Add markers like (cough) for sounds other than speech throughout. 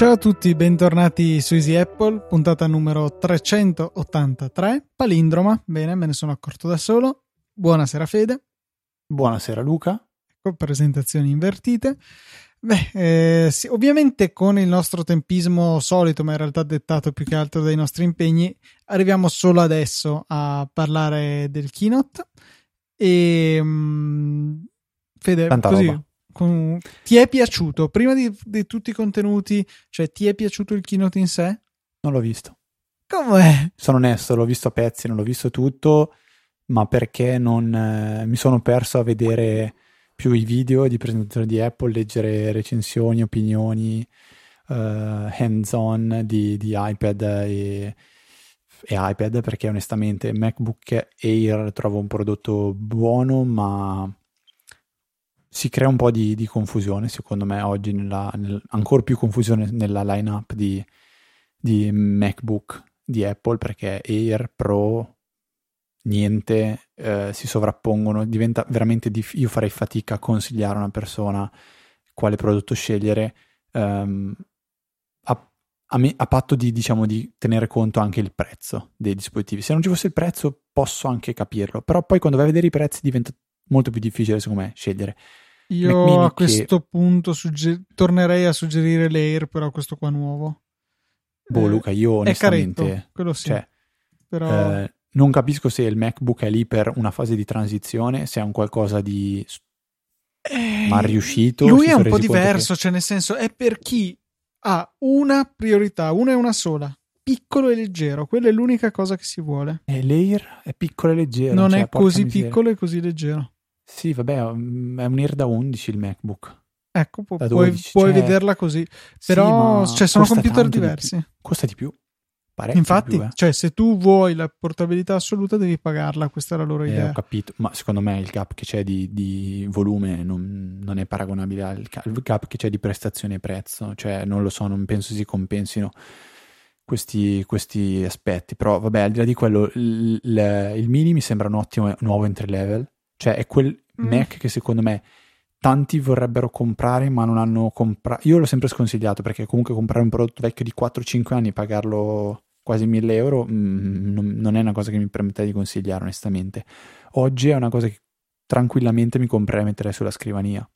Ciao a tutti, bentornati su Easy Apple, puntata numero 383, palindroma, bene, me ne sono accorto da solo. Buonasera Fede. Buonasera Luca. Ecco, presentazioni invertite. Beh, eh, sì, ovviamente con il nostro tempismo solito, ma in realtà dettato più che altro dai nostri impegni, arriviamo solo adesso a parlare del keynote. E um, Fede, Tanta così, con- ti è piaciuto? Prima di, di tutti i contenuti, cioè ti è piaciuto il keynote in sé? Non l'ho visto. Com'è? Sono onesto, l'ho visto a pezzi, non l'ho visto tutto, ma perché non eh, mi sono perso a vedere più i video di presentazione di Apple, leggere recensioni, opinioni, eh, hands-on di, di iPad e, e iPad, perché onestamente MacBook Air trovo un prodotto buono, ma si crea un po' di, di confusione, secondo me, oggi, nella, nel- ancora più confusione nella lineup di, di MacBook di Apple, perché Air Pro, niente, eh, si sovrappongono, diventa veramente difficile. Io farei fatica a consigliare a una persona quale prodotto scegliere, ehm, a, a me- a patto di, diciamo, di tenere conto anche il prezzo dei dispositivi. Se non ci fosse il prezzo, posso anche capirlo, però poi quando vai a vedere i prezzi diventa molto più difficile, secondo me, scegliere. Io a che- questo punto sugge- tornerei a suggerire l'Air, però questo qua nuovo. Boh, Eh, Luca, io è caretto, onestamente, quello sì. cioè, però Eh, non capisco se il MacBook è lì per una fase di transizione, se è un qualcosa di Eh, mal riuscito. Lui è un po' diverso, cioè nel senso è per chi ha una priorità, una e una sola, piccolo e leggero, quella è l'unica cosa che si vuole. che eh, l'Air è piccolo e leggero. non cioè, è così miseria. piccolo e così leggero. Sì, vabbè, mm, è un Air da 11 il MacBook. Ecco, pu- Da puoi, 12, puoi cioè- vederla così, Sì, però ma cioè, sono computer di diversi. più. Costa di più. Parecchio Infatti, più, eh. cioè, se tu vuoi la portabilità assoluta devi pagarla, questa è la loro Eh, idea. ho capito, ma secondo me il gap che c'è di, di volume non, non è paragonabile al gap che c'è di prestazione e prezzo, cioè non lo so, non penso si compensino questi, questi aspetti, però vabbè, al di là di quello, il, il- il mini mi sembra un ottimo nuovo entry level, cioè è quel Mm. Mac che secondo me tanti vorrebbero comprare ma non hanno comprato, io l'ho sempre sconsigliato perché comunque comprare un prodotto vecchio di 4-5 anni e pagarlo quasi 1000 euro mm, non, non è una cosa che mi permette di consigliare onestamente. Oggi è una cosa che tranquillamente mi comprerei e metterei sulla scrivania.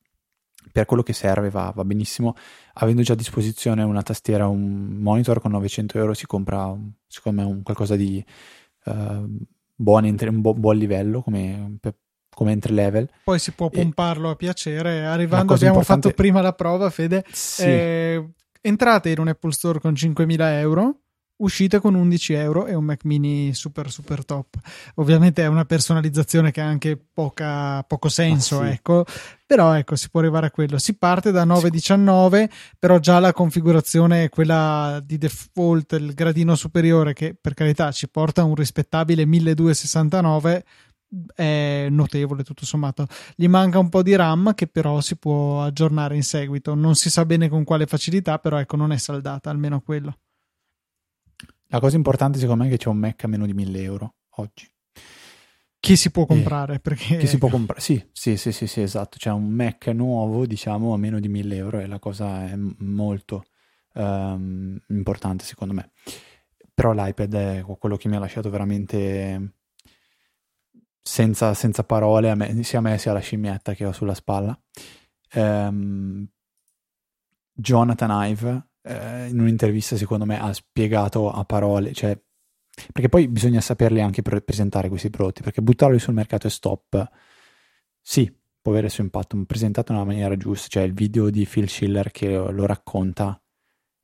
Per quello che serve va, va benissimo. Avendo già a disposizione una tastiera, un monitor con 900 euro si compra secondo me un qualcosa di eh, buon, entry- un bu- buon livello come, per- come entry level. Poi si può E- pomparlo a piacere. Arrivando, abbiamo importante- fatto prima la prova, Fede. Sì. Eh, entrate in un Apple Store con 5.000 euro, uscite con 11 euro e un Mac mini super super top. Ovviamente è una personalizzazione che ha anche poca- poco senso, Ah, sì. ecco. Però ecco, si può arrivare a quello. Si parte da 9,19, però già la configurazione è quella di default, il gradino superiore, che per carità ci porta a un rispettabile 1269 è notevole tutto sommato. Gli manca un po' di RAM che però si può aggiornare in seguito. Non si sa bene con quale facilità, però ecco, non è saldata, almeno quello. La cosa importante secondo me è che c'è un Mac a meno di 1000 euro oggi. Chi si può comprare? Perché Che si può comprare? Sì, sì, sì, sì, sì, esatto. C'è un Mac nuovo, diciamo, a meno di 1000 euro e la cosa è molto ehm, importante secondo me. Però l'iPad è quello che mi ha lasciato veramente senza, senza parole, a me- sia a me sia alla scimmietta che ho sulla spalla. Ehm, Jonathan Ive eh, in un'intervista secondo me ha spiegato a parole, cioè perché poi bisogna saperli anche per presentare questi prodotti, perché buttarli sul mercato e stop, sì, può avere il suo impatto, ma presentato nella maniera giusta, cioè il video di Phil Schiller che lo, racconta.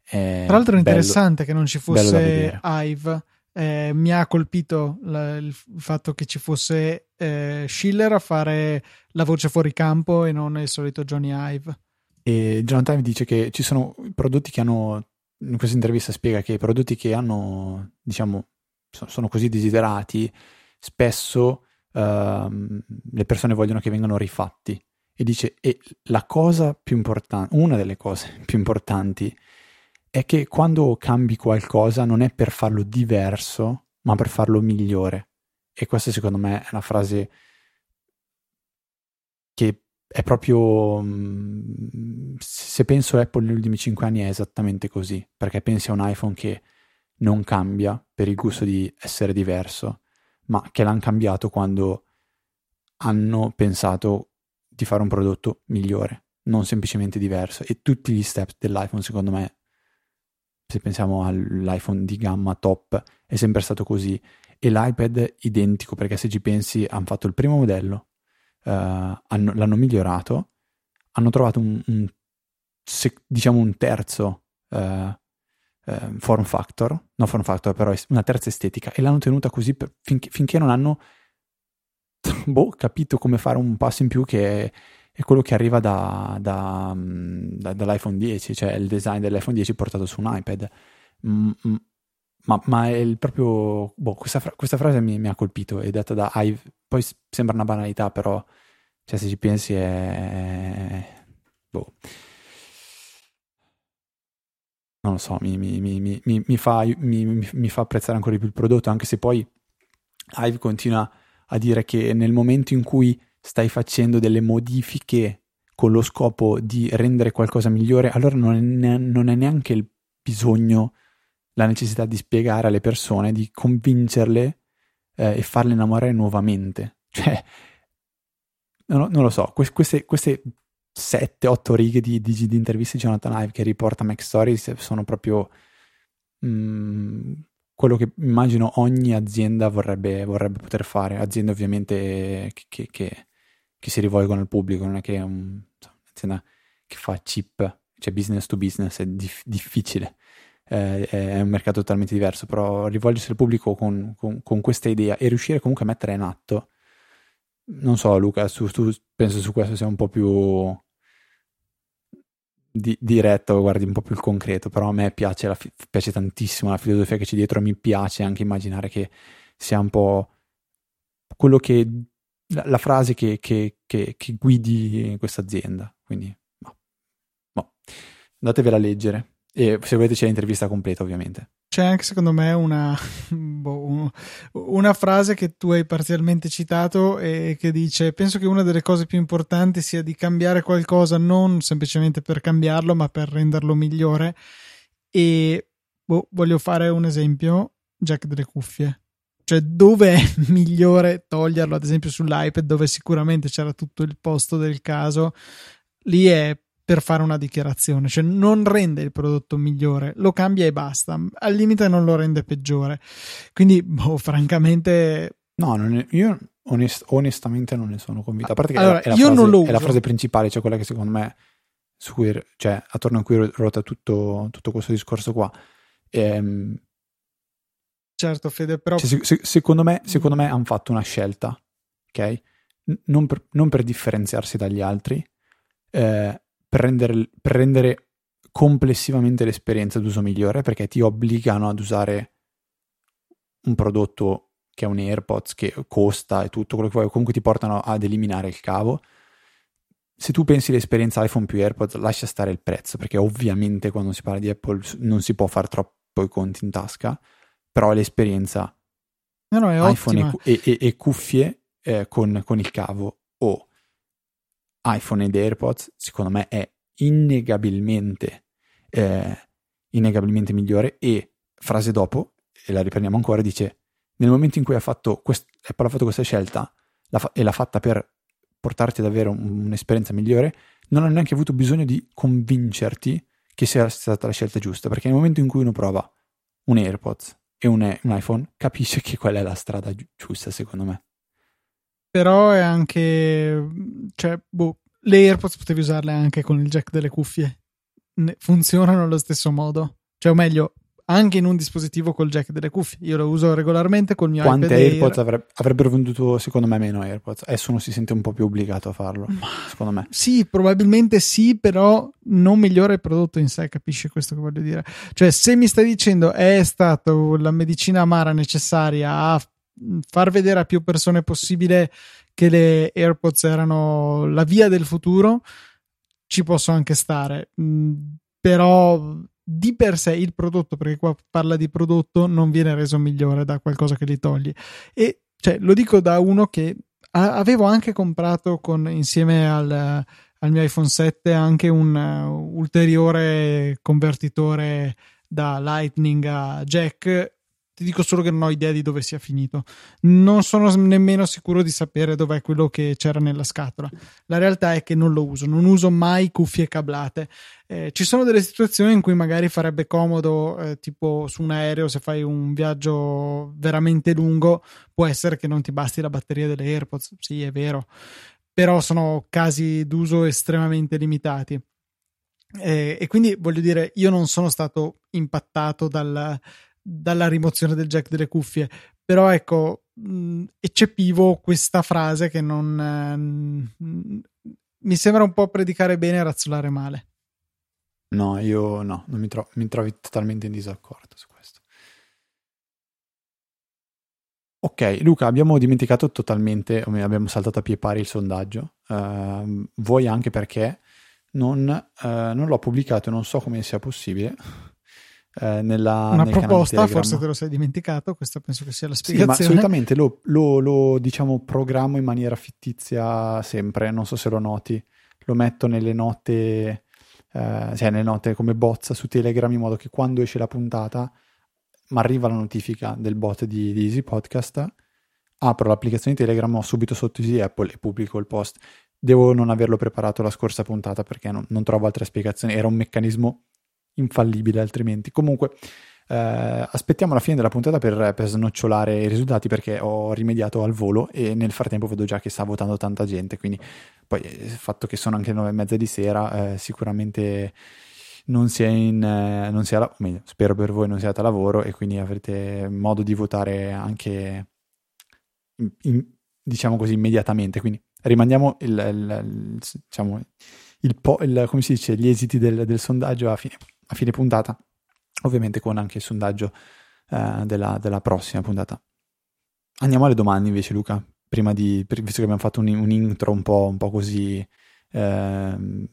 È Tra l'altro è bello. interessante che non ci bello fosse vedere. Ive. Eh, mi ha colpito la- il fatto che ci fosse eh, Schiller a fare la voce fuori campo e non il solito Johnny Ive. E Jonathan Ive dice che ci sono prodotti che hanno, in questa intervista spiega che i prodotti che hanno, diciamo, so- sono così desiderati, spesso ehm, le persone vogliono che vengano rifatti. E dice, e la cosa più importante, una delle cose (laughs) più importanti è che quando cambi qualcosa non è per farlo diverso, ma per farlo migliore. E questa secondo me è una frase che è proprio... Mm, se penso a Apple negli ultimi 5 anni è esattamente così, perché pensi a un iPhone che non cambia per il gusto di essere diverso, ma che l'hanno cambiato quando hanno pensato di fare un prodotto migliore, non semplicemente diverso. E tutti gli step dell'iPhone, secondo me, se pensiamo all'iPhone di gamma top, è sempre stato così. E l'iPad identico, perché se ci pensi, hanno fatto il primo modello, uh, hanno, l'hanno migliorato, hanno trovato un, un se, diciamo un terzo uh, form factor, no form factor, però una terza estetica, e l'hanno tenuta così per, finché, finché non hanno (laughs) boh, capito come fare un passo in più che è, è quello che arriva da, da, da, dall'iPhone 10, cioè il design dell'iPhone 10 portato su un iPad. Mm, mm, ma, ma, è il proprio. Boh, questa, fra- questa frase mi, mi, ha colpito, è detta da Ive. Poi sembra una banalità, però, cioè, se ci pensi, è. Boh. Non lo so, mi, mi, mi fa, mi, fa apprezzare ancora di più il prodotto, anche se poi Ive continua a dire che nel momento in cui stai facendo delle modifiche con lo scopo di rendere qualcosa migliore, allora non è, non è neanche il bisogno, la necessità di spiegare alle persone, di convincerle eh, e farle innamorare nuovamente. (laughs) Cioè, non, non lo so, queste, queste 7-8 righe di, di, di, interviste di Jonathan Ive che riporta Mac Stories sono proprio mh, mm, quello che immagino ogni azienda vorrebbe, vorrebbe poter fare, aziende ovviamente che, che, che, si rivolgono al pubblico, non è che è un, un'azienda che fa chip, cioè business to business, è dif- difficile, eh, è un mercato totalmente diverso, però rivolgersi al pubblico con, con, con, questa idea e riuscire comunque a mettere in atto, non so Luca, su, tu penso su questo sia un po' più di, diretto, guardi un po' più il concreto, però a me piace, la, piace tantissimo la filosofia che c'è dietro, mi piace anche immaginare che sia un po' quello che la, la frase che, che, che, che, guidi questa azienda. Quindi, no. No. andatevela a leggere e se volete c'è l'intervista completa, ovviamente. C'è anche secondo me una, (laughs) boh, una, frase che tu hai parzialmente citato e che dice penso che una delle cose più importanti sia di cambiare qualcosa non semplicemente per cambiarlo ma per renderlo migliore. E boh, voglio fare un esempio Jack delle cuffie. Cioè dove è (laughs) migliore toglierlo ad esempio sull'iPad dove sicuramente c'era tutto il posto del caso lì è per fare una dichiarazione, cioè non rende il prodotto migliore, lo cambia e basta, al limite non lo rende peggiore. Quindi, boh, francamente... No, è, io onest, onestamente non ne sono convinto. A parte che allora, è, la, è, la frase, è, la, frase, principale, cioè quella che secondo me, su cui, cioè, attorno a cui ruota tutto, tutto questo discorso qua. Ehm, certo, Fede, però... Cioè, se, secondo me, secondo me hanno fatto una scelta, ok? Non per, non per differenziarsi dagli altri, eh, per rendere, per rendere complessivamente l'esperienza d'uso migliore perché ti obbligano ad usare un prodotto che è un AirPods che costa e tutto quello che vuoi, comunque ti portano ad eliminare il cavo. Se tu pensi all'esperienza iPhone più AirPods, lascia stare il prezzo, perché ovviamente quando si parla di Apple non si può fare troppo i conti in tasca, però l'esperienza no, no, iPhone e, e, e, cuffie eh, con, con il cavo o iPhone ed AirPods, secondo me è innegabilmente, eh, innegabilmente migliore. E frase dopo, e la riprendiamo ancora, dice: Nel momento in cui ha fatto quest- Apple ha fatto questa scelta l'ha fa- e l'ha fatta per portarti ad avere un- un'esperienza migliore, non ha neanche avuto bisogno di convincerti che sia stata la scelta giusta, perché nel momento in cui uno prova un AirPods e un, un iPhone, capisce che quella è la strada gi- giusta, secondo me però è anche cioè boh, le AirPods potevi usarle anche con il jack delle cuffie. Funzionano allo stesso modo. Cioè o meglio anche in un dispositivo col jack delle cuffie. Io lo uso regolarmente col mio quante iPad AirPods Air. avre- avrebbero venduto secondo me meno AirPods. Adesso uno si sente un po' più obbligato a farlo Ma, secondo me. sì probabilmente sì però non migliora il prodotto in sé capisci questo che voglio dire? Cioè se mi stai dicendo è stata la medicina amara necessaria a far vedere a più persone possibile che le AirPods erano la via del futuro, ci posso anche stare. Mm, però di per sé il prodotto, perché qua parla di prodotto, non viene reso migliore da qualcosa che li togli. E cioè, lo dico da uno che avevo anche comprato con, insieme al, al, mio iPhone 7 anche un uh, ulteriore convertitore da Lightning a Jack ti dico solo che non ho idea di dove sia finito. Non sono nemmeno sicuro di sapere dov'è quello che c'era nella scatola. La realtà è che non lo uso, non uso mai cuffie cablate. Eh, ci sono delle situazioni in cui magari farebbe comodo, eh, tipo su un aereo, se fai un viaggio veramente lungo, può essere che non ti basti la batteria delle AirPods. Sì, è vero, però sono casi d'uso estremamente limitati. Eh, e quindi voglio dire, io non sono stato impattato dal, dalla rimozione del jack delle cuffie. Però ecco, mh, eccepivo questa frase che non mh, mi sembra un po' predicare bene e razzolare male. No, io no, mi, tro- mi trovi totalmente in disaccordo su questo. Ok, Luca, abbiamo dimenticato totalmente, abbiamo saltato a pie pari il sondaggio. Uh, vuoi anche perché non, uh, non l'ho pubblicato, non so come sia possibile eh, nella, una proposta, forse te lo sei dimenticato, questa penso che sia la spiegazione. Sì, ma solitamente lo, lo, lo diciamo programmo in maniera fittizia sempre, non so se lo noti, lo metto nelle note, eh, cioè nelle note come bozza su Telegram in modo che quando esce la puntata mi arriva la notifica del bot di, di Easy Podcast, apro l'applicazione di Telegram, ho subito sotto Easy Apple e pubblico il post. Devo non averlo preparato la scorsa puntata perché non, non trovo altre spiegazioni, era un meccanismo infallibile altrimenti. Comunque, eh, aspettiamo la fine della puntata per, per, snocciolare i risultati perché ho rimediato al volo e nel frattempo vedo già che sta votando tanta gente. Quindi, poi il fatto che sono anche le nove e mezza di sera, eh, sicuramente non si è in, eh, non sia, meglio, spero per voi non siate a lavoro e quindi avrete modo di votare anche in, in, diciamo così immediatamente. Quindi rimandiamo il, il, il diciamo, il, come si dice, gli esiti del, del sondaggio a fine a fine puntata, ovviamente con anche il sondaggio eh, della, della, prossima puntata. Andiamo alle domande invece Luca, prima di, visto che abbiamo fatto un, un intro un po', un po così eh,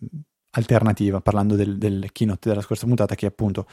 alternativa, parlando del, del, keynote della scorsa puntata che appunto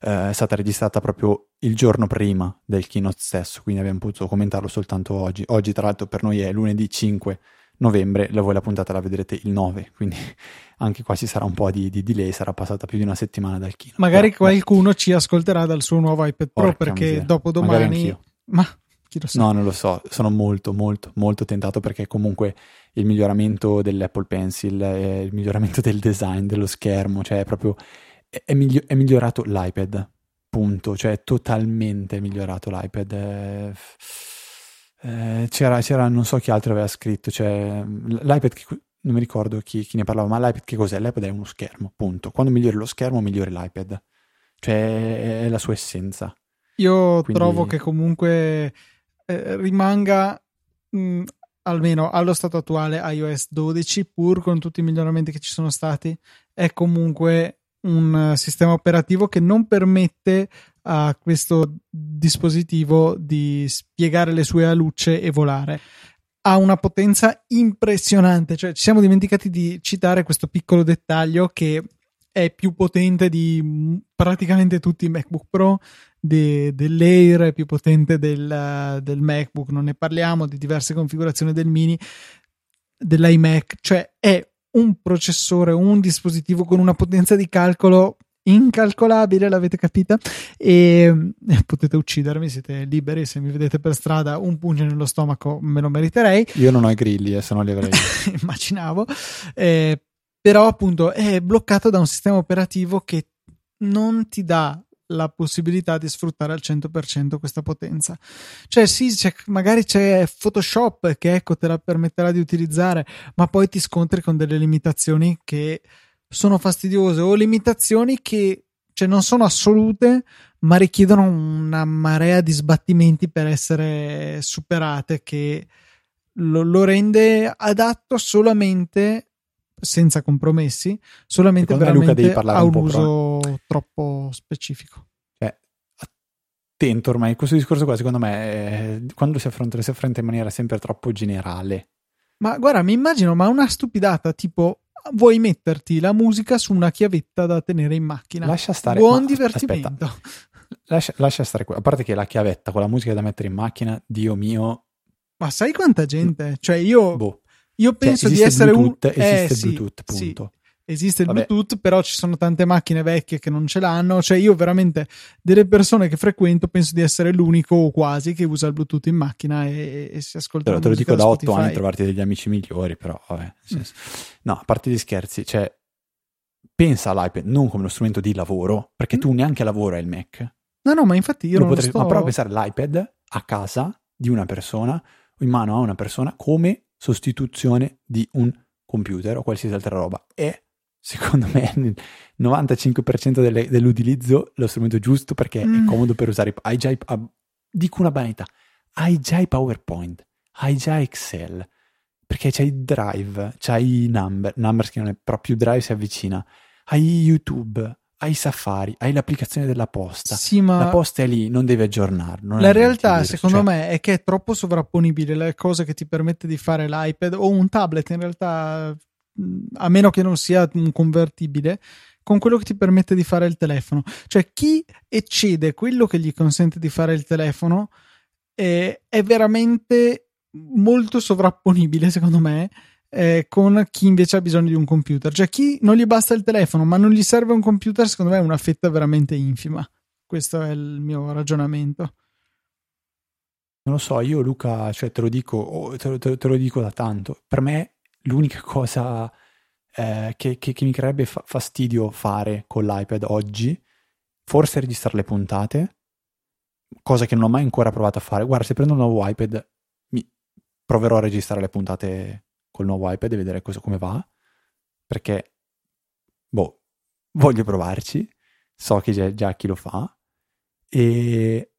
eh, è stata registrata proprio il giorno prima del keynote stesso, quindi abbiamo potuto commentarlo soltanto oggi. Oggi tra l'altro per noi è lunedì 5 novembre, la voi la puntata la vedrete il 9, quindi (laughs) anche qua ci sarà un po' di, di delay, sarà passata più di una settimana dal kino. Magari Però, qualcuno beh. ci ascolterà dal suo nuovo iPad Pro perché miseria. dopo domani... Ma chi lo sa? No, non lo so, sono molto molto molto tentato perché comunque il miglioramento dell'Apple Pencil, il miglioramento del design dello schermo, cioè è proprio... È, è, miglio, è migliorato l'iPad, punto, cioè è totalmente migliorato l'iPad. È eh, c'era, c'era, non so chi altro aveva scritto, cioè l'iPad, che, non mi ricordo chi, chi, ne parlava, ma l'iPad che cos'è? L'iPad è uno schermo, punto. Quando migliori lo schermo, migliori l'iPad. Cioè è la sua essenza. Io Quindi... trovo che comunque eh, rimanga mh, mm, almeno allo stato attuale iOS 12, pur con tutti i miglioramenti che ci sono stati, è comunque un sistema operativo che non permette a questo dispositivo di spiegare le sue alucce e volare. Ha una potenza impressionante, cioè ci siamo dimenticati di citare questo piccolo dettaglio che è più potente di praticamente tutti i MacBook Pro, de, dell'Air, è più potente del, del MacBook, non ne parliamo, di diverse configurazioni del mini, dell'iMac, cioè è un processore, un dispositivo con una potenza di calcolo incalcolabile, l'avete capita? E eh, potete uccidermi, siete liberi. Se mi vedete per strada, un pugno nello stomaco me lo meriterei. Io non ho i grilli, eh, se no li avrei. (laughs) Immaginavo. Eh, però, appunto, è bloccato da un sistema operativo che non ti dà la possibilità di sfruttare al 100% questa potenza. Cioè, sì, c'è, magari c'è Photoshop che ecco te la permetterà di utilizzare, ma poi ti scontri con delle limitazioni che sono fastidiose o limitazioni che cioè, non sono assolute, ma richiedono una marea di sbattimenti per essere superate che lo, lo rende adatto solamente senza compromessi, solamente Secondo veramente a un, un uso però... troppo specifico. Cioè, attento ormai, questo discorso qua secondo me è, quando si affronta, si affronta in maniera sempre troppo generale. Ma guarda, mi immagino, ma una stupidata tipo vuoi metterti la musica su una chiavetta da tenere in macchina. Lascia stare. Buon divertimento. Lascia, lascia, stare qua. A parte che la chiavetta con la musica da mettere in macchina, Dio mio. Ma sai quanta gente? Cioè, io, boh. io cioè, penso cioè, di essere Bluetooth, un. Esiste eh, Bluetooth, punto. Sì. Esiste il Vabbè. Bluetooth, però ci sono tante macchine vecchie che non ce l'hanno. Cioè, io veramente delle persone che frequento penso di essere l'unico o quasi che usa il Bluetooth in macchina e, e si ascolta. Però te lo dico da otto anni trovarti degli amici migliori, però vabbè. Mm. No, a parte gli scherzi, cioè, pensa all'iPad non come uno strumento di lavoro, perché mm. tu neanche lavoro hai il Mac. No, no, ma infatti io non potrei, sto... Ma però pensare all'iPad a casa di una persona, in mano a una persona, come sostituzione di un computer o qualsiasi altra roba. È secondo me (laughs) nel 95% delle, dell'utilizzo lo strumento giusto perché mm. è comodo per usare. Hai già, uh, dico una banalità, hai già i PowerPoint, hai già Excel, perché c'hai Drive, c'hai Number, Numbers che non è proprio Drive si avvicina, hai YouTube, hai Safari, hai l'applicazione della posta. Sì, ma la posta è lì, non devi aggiornarlo. La realtà, secondo cioè... me, è che è troppo sovrapponibile le cose che ti permette di fare l'iPad o un tablet. In realtà a meno che non sia un convertibile, con quello che ti permette di fare il telefono. Cioè, chi eccede quello che gli consente di fare il telefono eh, è veramente molto sovrapponibile, secondo me. Eh, con chi invece ha bisogno di un computer, cioè chi non gli basta il telefono ma non gli serve un computer, secondo me è una fetta veramente infima. Questo è il mio ragionamento. Non lo so, io Luca, cioè te lo dico, te lo, te lo dico da tanto. Per me l'unica cosa eh, che, che, che, mi creerebbe fa- fastidio fare con l'iPad oggi, forse registrare le puntate, cosa che non ho mai ancora provato a fare. Guarda, se prendo un nuovo iPad, mi proverò a registrare le puntate col nuovo iPad e vedere cosa, come va, perché, boh, voglio provarci, so che già, già chi lo fa, e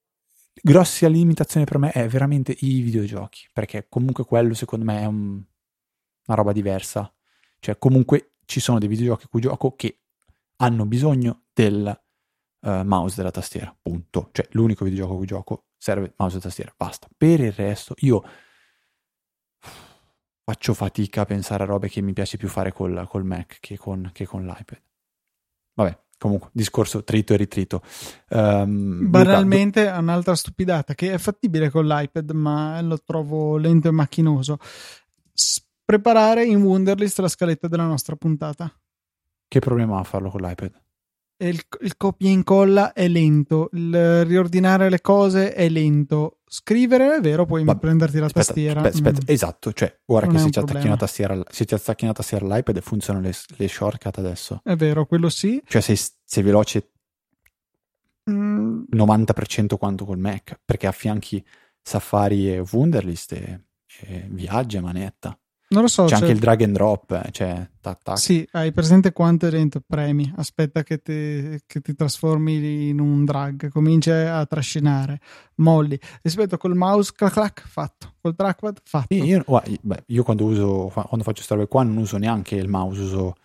grossa limitazione per me è veramente i videogiochi, perché comunque quello secondo me è un una roba diversa. Cioè, comunque ci sono dei videogiochi cui gioco che hanno bisogno del uh, mouse della tastiera, punto. Cioè, l'unico videogioco cui gioco serve mouse e tastiera, basta. Per il resto, io faccio fatica a pensare a robe che mi piace più fare col, col Mac che con, che con l'iPad. Vabbè, comunque, discorso trito e ritrito. Um, Banalmente, Luca, do... un'altra stupidata che è fattibile con l'iPad, ma lo trovo lento e macchinoso preparare in Wunderlist la scaletta della nostra puntata. Che problema ha a farlo con l'iPad? Il, il, copia e incolla è lento, il riordinare le cose è lento. Scrivere è vero, puoi Va, prenderti la aspetta, tastiera. Aspetta, aspetta. Mm. Esatto, cioè, guarda non che se ti, attacchi una tastiera, se ti attacchi una tastiera all'iPad funzionano le, le shortcut adesso. È vero, quello sì. Cioè, sei, sei veloce mm. 90% quanto col Mac, perché affianchi Safari e Wunderlist e, e viaggia manetta. Non lo so. C'è cioè... anche il drag and drop, eh, cioè tac, tac. Sì, hai presente quanto è lento? Premi, aspetta che ti, che ti, trasformi in un drag, cominci a trascinare, molli. Rispetto col mouse, clac clac, fatto. Col trackpad, fatto. Io, beh, io quando uso, quando faccio queste robe qua non uso neanche il mouse, uso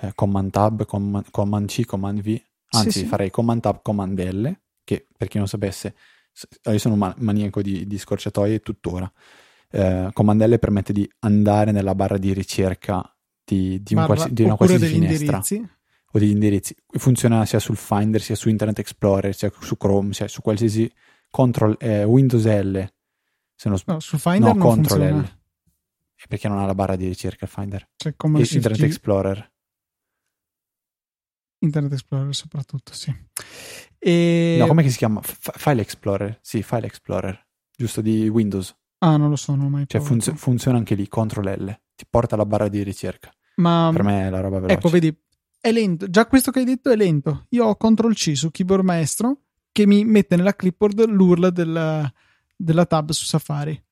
eh, Command Tab, Command, Command C, Command V. Anzi, sì, sì. farei Command Tab, Command L, che per chi non sapesse, io sono un maniaco di, di scorciatoie tuttora eh, Command permette di andare nella barra di ricerca di, di, un qualsi, di una qualsiasi finestra indirizzi. o degli indirizzi. Funziona sia sul Finder, sia su Internet Explorer, sia su Chrome, sia su qualsiasi control, eh, Windows L. Se non, no, sul Finder no, Control funziona. L. Perché non ha la barra di ricerca il Finder. Cioè, come e Internet G. Explorer. Internet Explorer soprattutto, sì. E... No, come si chiama? F- file Explorer. Sì, File Explorer. Giusto di Windows. Ah, non lo so, non ho mai Cioè funz- funziona anche lì, CTRL L, ti porta alla barra di ricerca. Ma per me è la roba veloce. Ecco, vedi, è lento. Già questo che hai detto è lento. Io ho CTRL C su keyboard maestro che mi mette nella clipboard l'URL della, della tab su Safari.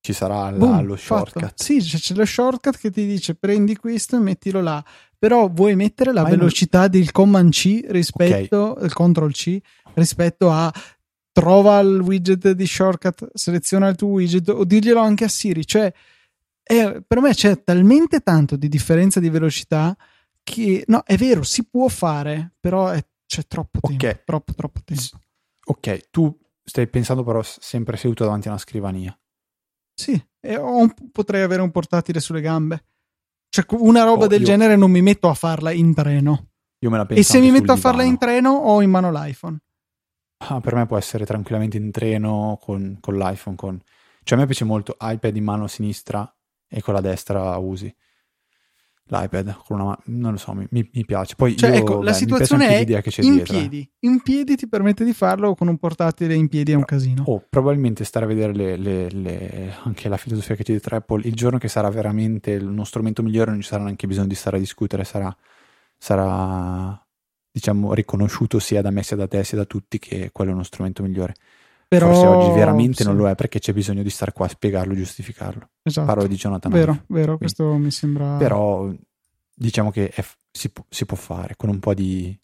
Ci sarà la, Boom, lo shortcut. Fatto. Sì, c'è, c'è lo shortcut che ti dice prendi questo e mettilo là. Però vuoi mettere la Ma velocità non... del Command C rispetto okay. il CTRL C rispetto a trova il widget di shortcut, seleziona il tuo widget o dirglielo anche a Siri. Cioè, è, per me c'è talmente tanto di differenza di velocità che no, è vero, si può fare, però è, c'è troppo tempo. Okay. Troppo, troppo tempo. Ok, tu stai pensando però sempre seduto davanti a una scrivania. Sì, e un, potrei avere un portatile sulle gambe. Cioè, una roba Oh, del io- genere non mi metto a farla in treno. Io me la penso E se mi metto a farla in treno, ho in mano l'iPhone. Ah, per me può essere tranquillamente in treno con, con l'iPhone. Con... Cioè, a me piace molto iPad in mano sinistra e con la destra usi l'iPad con una mano. Non lo so, mi, mi- piace. Poi Cioè, io, ecco, beh, la situazione è l'idea che c'è in dietro. eh. piedi. In piedi ti permette di farlo, con un portatile in piedi è un casino. Oh, probabilmente stare a vedere le- le- le- anche la filosofia che c'è dietro Apple, il giorno che sarà veramente uno strumento migliore non ci sarà neanche bisogno di stare a discutere, sarà, sarà diciamo riconosciuto sia da me sia da te sia da tutti che quello è uno strumento migliore. Però, Forse oggi veramente sì, non lo è perché c'è bisogno di stare qua a spiegarlo e giustificarlo. Esatto. Parlo di Jonathan Vero, Ive. vero, questo mi sembra. Però diciamo che è si, si può fare con un po' di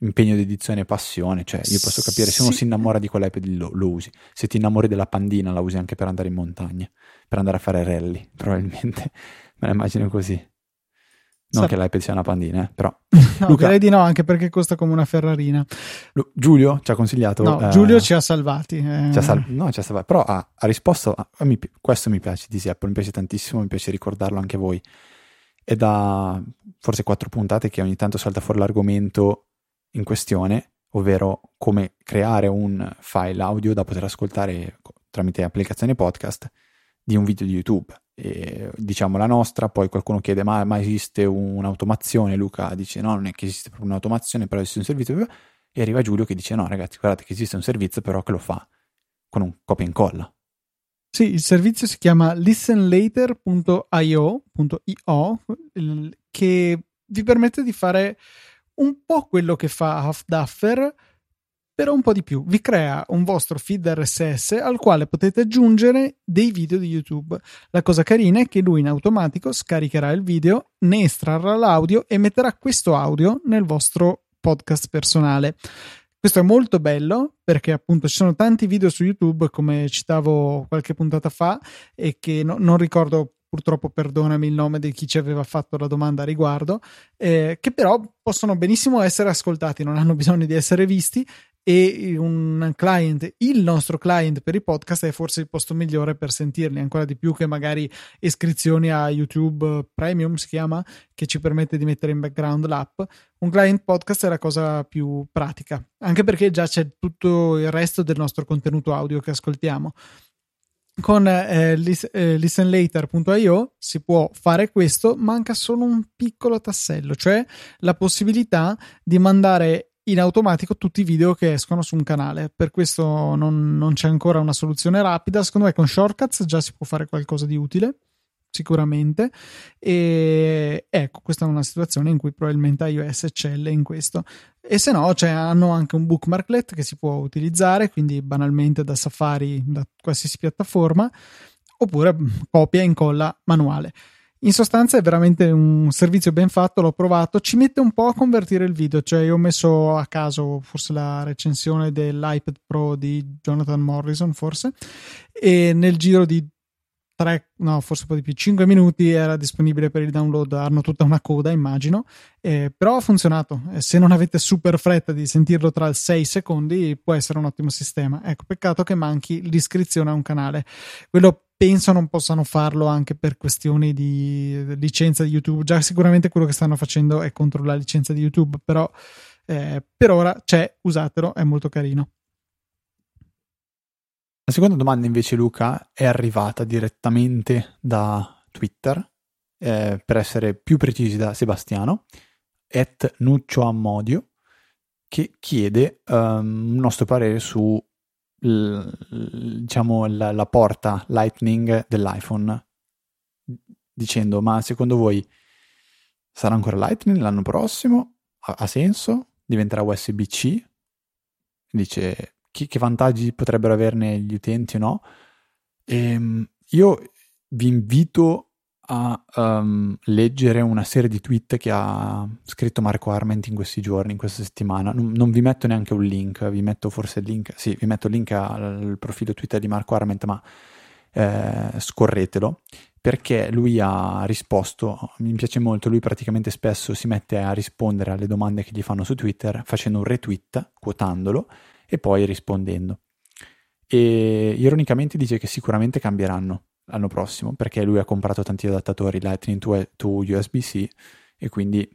impegno di edizione e passione. Cioè, io posso capire se uno Sì. si innamora di quell'iPad lo, lo usi. Se ti innamori della pandina, la usi anche per andare in montagna, per andare a fare rally, probabilmente. (laughs) Me la immagino così. Non Sa- che l'iPad sia una pandina, eh, però. (laughs) No, Luca- direi di no, anche perché costa come una Ferrarina. Lu- Giulio ci ha consigliato. No, eh, Giulio ci ha salvati. eh. ci ha sal- no, ci ha salvato. Però ha, ha risposto. a- a mi questo mi piace di Apple, mi piace tantissimo, mi piace ricordarlo anche a voi. È da forse quattro puntate che ogni tanto salta fuori l'argomento in questione, ovvero come creare un file audio da poter ascoltare co- tramite applicazione podcast di un video di YouTube. E, diciamo la nostra, poi qualcuno chiede: Ma, ma esiste un'automazione? Luca dice: No, non è che esiste proprio un'automazione, però esiste un servizio. E arriva Giulio che dice: No, ragazzi, guardate che esiste un servizio, però che lo fa con un copia e incolla. Sì, il servizio si chiama listenlater.io .io, il- che vi permette di fare un po' quello che fa Half-Duffer, però un po' di più. Vi crea un vostro feed RSS al quale potete aggiungere dei video di YouTube. La cosa carina è che lui in automatico scaricherà il video, ne estrarrà l'audio e metterà questo audio nel vostro podcast personale. Questo è molto bello perché appunto ci sono tanti video su YouTube, come citavo qualche puntata fa, e che no- non ricordo purtroppo, perdonami il nome di chi ci aveva fatto la domanda a riguardo, eh, che però possono benissimo essere ascoltati, non hanno bisogno di essere visti e un client, il nostro client per i podcast è forse il posto migliore per sentirli, ancora di più che magari iscrizioni a YouTube Premium si chiama, che ci permette di mettere in background l'app. Un client podcast è la cosa più pratica, anche perché già c'è tutto il resto del nostro contenuto audio che ascoltiamo. Con eh, eh, listenlater.io si può fare questo, manca solo un piccolo tassello, cioè la possibilità di mandare in automatico tutti i video che escono su un canale. Per questo non, non c'è ancora una soluzione rapida. Secondo me con Shortcuts già si può fare qualcosa di utile, sicuramente. E ecco, questa è una situazione in cui probabilmente iOS eccelle in questo. E se no, cioè, hanno anche un bookmarklet che si può utilizzare, quindi banalmente da Safari, da qualsiasi piattaforma, oppure copia e incolla manuale. In sostanza è veramente un servizio ben fatto, l'ho provato, ci mette un po' a convertire il video, cioè io ho messo a caso forse la recensione dell'iPad Pro di Jonathan Morrison, forse, e nel giro di 3, no, forse un po' di più, 5 minuti era disponibile per il download, hanno tutta una coda, immagino, eh, però ha funzionato. Se non avete super fretta di sentirlo tra 6 secondi, può essere un ottimo sistema. Ecco, peccato che manchi l'iscrizione a un canale. Quello penso non possano farlo anche per questioni di licenza di YouTube. Già sicuramente quello che stanno facendo è contro la licenza di YouTube, però eh, per ora c'è, usatelo, è molto carino. La seconda domanda invece, Luca, è arrivata direttamente da Twitter, eh, per essere più precisi da Sebastiano, at Nuccio Ammodio, che chiede um, un nostro parere su diciamo, la, la, porta Lightning dell'iPhone, dicendo, ma secondo voi sarà ancora Lightning l'anno prossimo? Ha, ha senso? Diventerà USB-C? Dice che vantaggi potrebbero averne gli utenti o no. E, io vi invito a um, leggere una serie di tweet che ha scritto Marco Arment in questi giorni, in questa settimana. Non, non, vi metto neanche un link, vi metto forse il link, sì, vi metto il link al profilo Twitter di Marco Arment, ma eh, scorretelo perché lui ha risposto, mi piace molto, lui praticamente spesso si mette a rispondere alle domande che gli fanno su Twitter facendo un retweet, quotandolo e poi rispondendo. E ironicamente dice che sicuramente cambieranno, l'anno prossimo perché lui ha comprato tanti adattatori Lightning to, to USB-C e quindi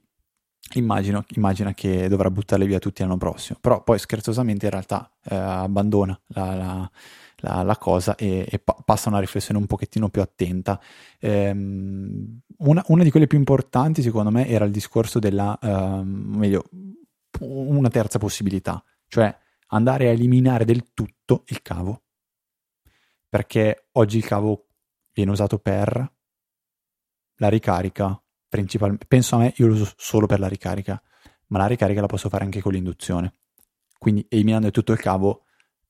immagino, immagina che dovrà buttarli via tutti l'anno prossimo. Però poi scherzosamente in realtà eh, abbandona la, la, la, la, cosa e, e pa- passa una riflessione un pochettino più attenta. Ehm, una, una, di quelle più importanti secondo me era il discorso della, uh, meglio, una terza possibilità, cioè andare a eliminare del tutto il cavo. Perché oggi il cavo viene usato per la ricarica, principalmente. Penso a me, io lo uso solo per la ricarica, ma la ricarica la posso fare anche con l'induzione. Quindi eliminando tutto il cavo,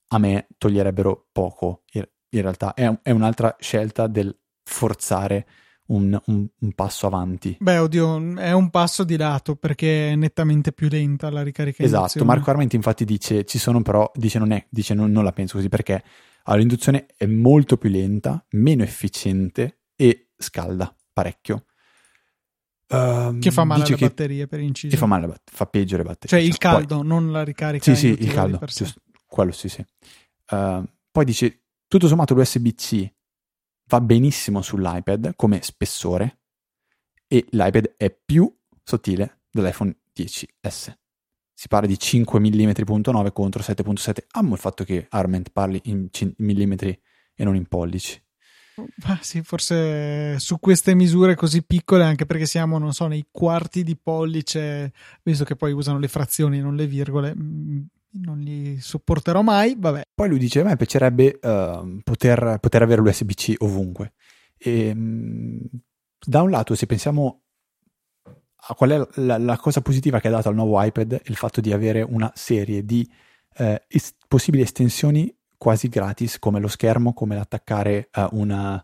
a me toglierebbero poco. In realtà è, è un'altra scelta del forzare un, un, un, passo avanti. Beh, oddio, è un passo di lato perché è nettamente più lenta la ricarica Esatto, induzione. Marco Armenti infatti dice, ci sono però, dice non è, dice non, non la penso così perché allora, l'induzione è molto più lenta, meno efficiente e scalda parecchio. Uh, che fa male alle batterie per inciso. Che fa male, fa peggio le batterie. Cioè il caldo, poi, non la ricarica. Sì, sì, il caldo, giusto, quello sì, sì. Uh, poi dice, tutto sommato l'USB-C va benissimo sull'iPad come spessore e l'iPad è più sottile dell'iPhone 10S. Si parla di 5 mm.9 contro 7.7. Amo il fatto che Arment parli in millimetri e non in pollici. Ah, sì, forse su queste misure così piccole, anche perché siamo, non so, nei quarti di pollice, visto che poi usano le frazioni, non le virgole, mm, non li sopporterò mai. Vabbè. Poi lui dice: A me piacerebbe uh, poter, poter, avere l'USB-C ovunque. E, um, da un lato, se pensiamo a qual è la, la, cosa positiva che ha dato al nuovo iPad, il fatto di avere una serie di eh, es- possibili estensioni quasi gratis, come lo schermo, come l'attaccare a una,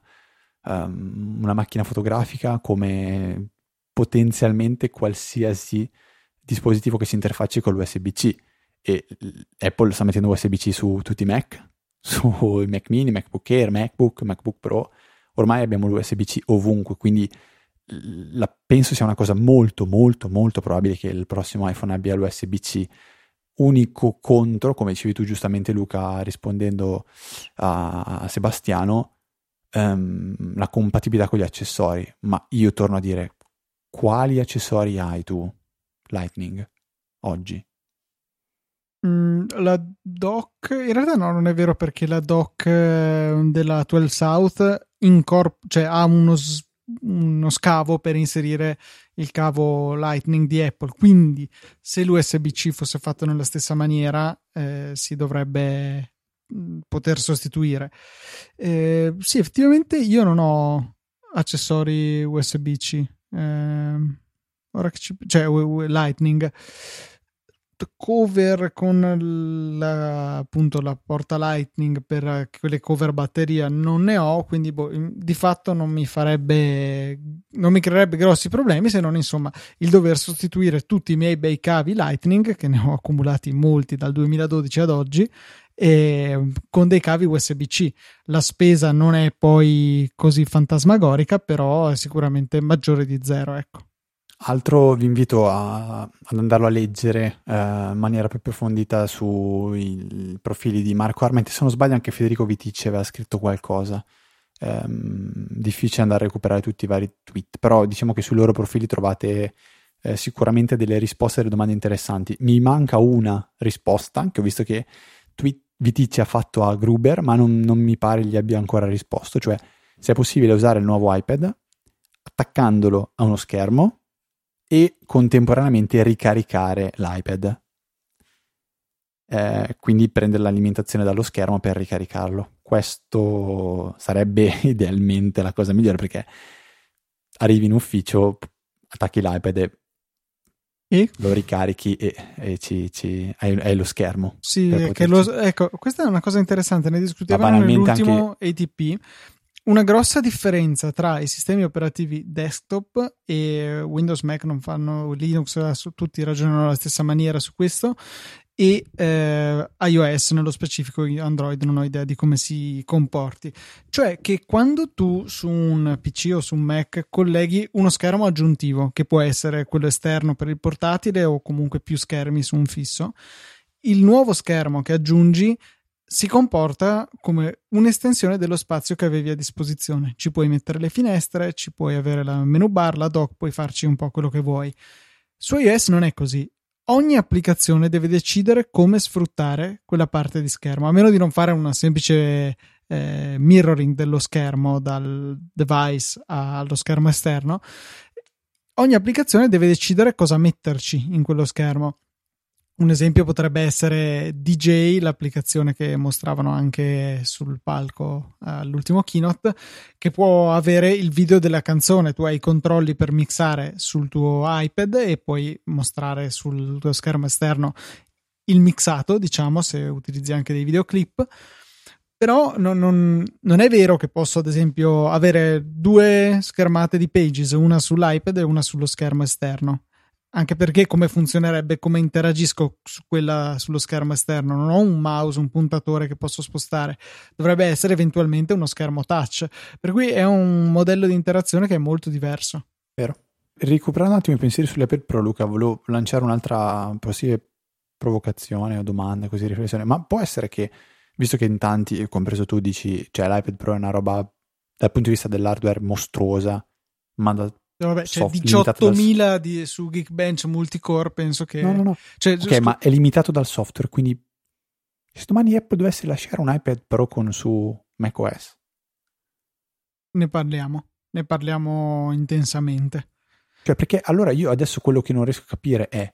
um, una macchina fotografica, come potenzialmente qualsiasi dispositivo che si interfacci con l'USB-C e Apple sta mettendo USB-C su tutti i Mac, (laughs) su Mac mini, MacBook Air, MacBook, MacBook Pro, ormai abbiamo l'USB-C ovunque, quindi la, penso sia una cosa molto molto molto probabile che il prossimo iPhone abbia l'USB-C. Unico contro, come dicevi tu giustamente Luca rispondendo a, a Sebastiano, um, la compatibilità con gli accessori, ma io torno a dire quali accessori hai tu Lightning oggi? Mm, la dock, in realtà no, non è vero perché la dock eh, della 12 South incorp- cioè ha uno, uno scavo per inserire il cavo Lightning di Apple. Quindi, se l'USB-C fosse fatto nella stessa maniera, eh, si dovrebbe mm, poter sostituire. Eh, sì, effettivamente io non ho accessori USB-C. Eh, ora che ci, cioè Lightning cover con la, appunto la porta Lightning per quelle cover batteria non ne ho, quindi boh, di fatto non mi farebbe, non mi creerebbe grossi problemi se non insomma il dover sostituire tutti i miei bei cavi Lightning, che ne ho accumulati molti dal 2012 ad oggi, con dei cavi USB-C. La spesa non è poi così fantasmagorica, però è sicuramente maggiore di zero, ecco. Altro vi invito a, ad andarlo a leggere eh, in maniera più approfondita sui profili di Marco Arment. Se non sbaglio, anche Federico Viticci aveva scritto qualcosa. Eh, difficile andare a recuperare tutti i vari tweet, però diciamo che sui loro profili trovate eh, sicuramente delle risposte alle domande interessanti. Mi manca una risposta che ho visto che tweet Viticci ha fatto a Gruber, ma non, non mi pare gli abbia ancora risposto, cioè se è possibile usare il nuovo iPad attaccandolo a uno schermo e contemporaneamente ricaricare l'iPad. Eh, quindi prendere l'alimentazione dallo schermo per ricaricarlo. Questo sarebbe (laughs) idealmente la cosa migliore perché arrivi in ufficio, attacchi l'iPad e, e? lo ricarichi e, e ci, ci, hai, hai, lo schermo. Sì, lo, ecco, questa è una cosa interessante, ne discutevamo nell'ultimo anche... ATP una grossa differenza tra i sistemi operativi desktop e Windows Mac non fanno Linux, su, tutti ragionano alla stessa maniera su questo e eh, iOS nello specifico Android non ho idea di come si comporti. Cioè che quando tu su un PC o su un Mac colleghi uno schermo aggiuntivo che può essere quello esterno per il portatile o comunque più schermi su un fisso il nuovo schermo che aggiungi si comporta come un'estensione dello spazio che avevi a disposizione. Ci puoi mettere le finestre, ci puoi avere la menu bar, la dock, puoi farci un po' quello che vuoi. Su iOS non è così. Ogni applicazione deve decidere come sfruttare quella parte di schermo, a meno di non fare una semplice eh, mirroring dello schermo dal device allo schermo esterno. Ogni applicazione deve decidere cosa metterci in quello schermo. Un esempio potrebbe essere DJ, l'applicazione che mostravano anche sul palco all'ultimo keynote, che può avere il video della canzone. Tu hai i controlli per mixare sul tuo iPad e puoi mostrare sul tuo schermo esterno il mixato, diciamo, se utilizzi anche dei videoclip. Però non, non, non, è vero che posso, ad esempio, avere due schermate di Pages, una sull'iPad e una sullo schermo esterno anche perché come funzionerebbe, come interagisco su quella, sullo schermo esterno, non ho un mouse, un puntatore che posso spostare, dovrebbe essere eventualmente uno schermo touch, per cui è un modello di interazione che è molto diverso. Vero. Recuperando un attimo i pensieri sull'iPad Pro, Luca, volevo lanciare un'altra possibile provocazione o domanda, così riflessione, ma può essere che, visto che in tanti, compreso tu, dici, cioè l'iPad Pro è una roba dal punto di vista dell'hardware mostruosa, ma da Vabbè, c'è cioè 18.000 dal... di, su Geekbench multicore, penso che... No, no, no. Cioè, ok, scu... ma è limitato dal software, quindi se domani Apple dovesse lasciare un iPad Pro con su macOS. Ne parliamo, ne parliamo intensamente. Cioè, perché allora io adesso quello che non riesco a capire è... Il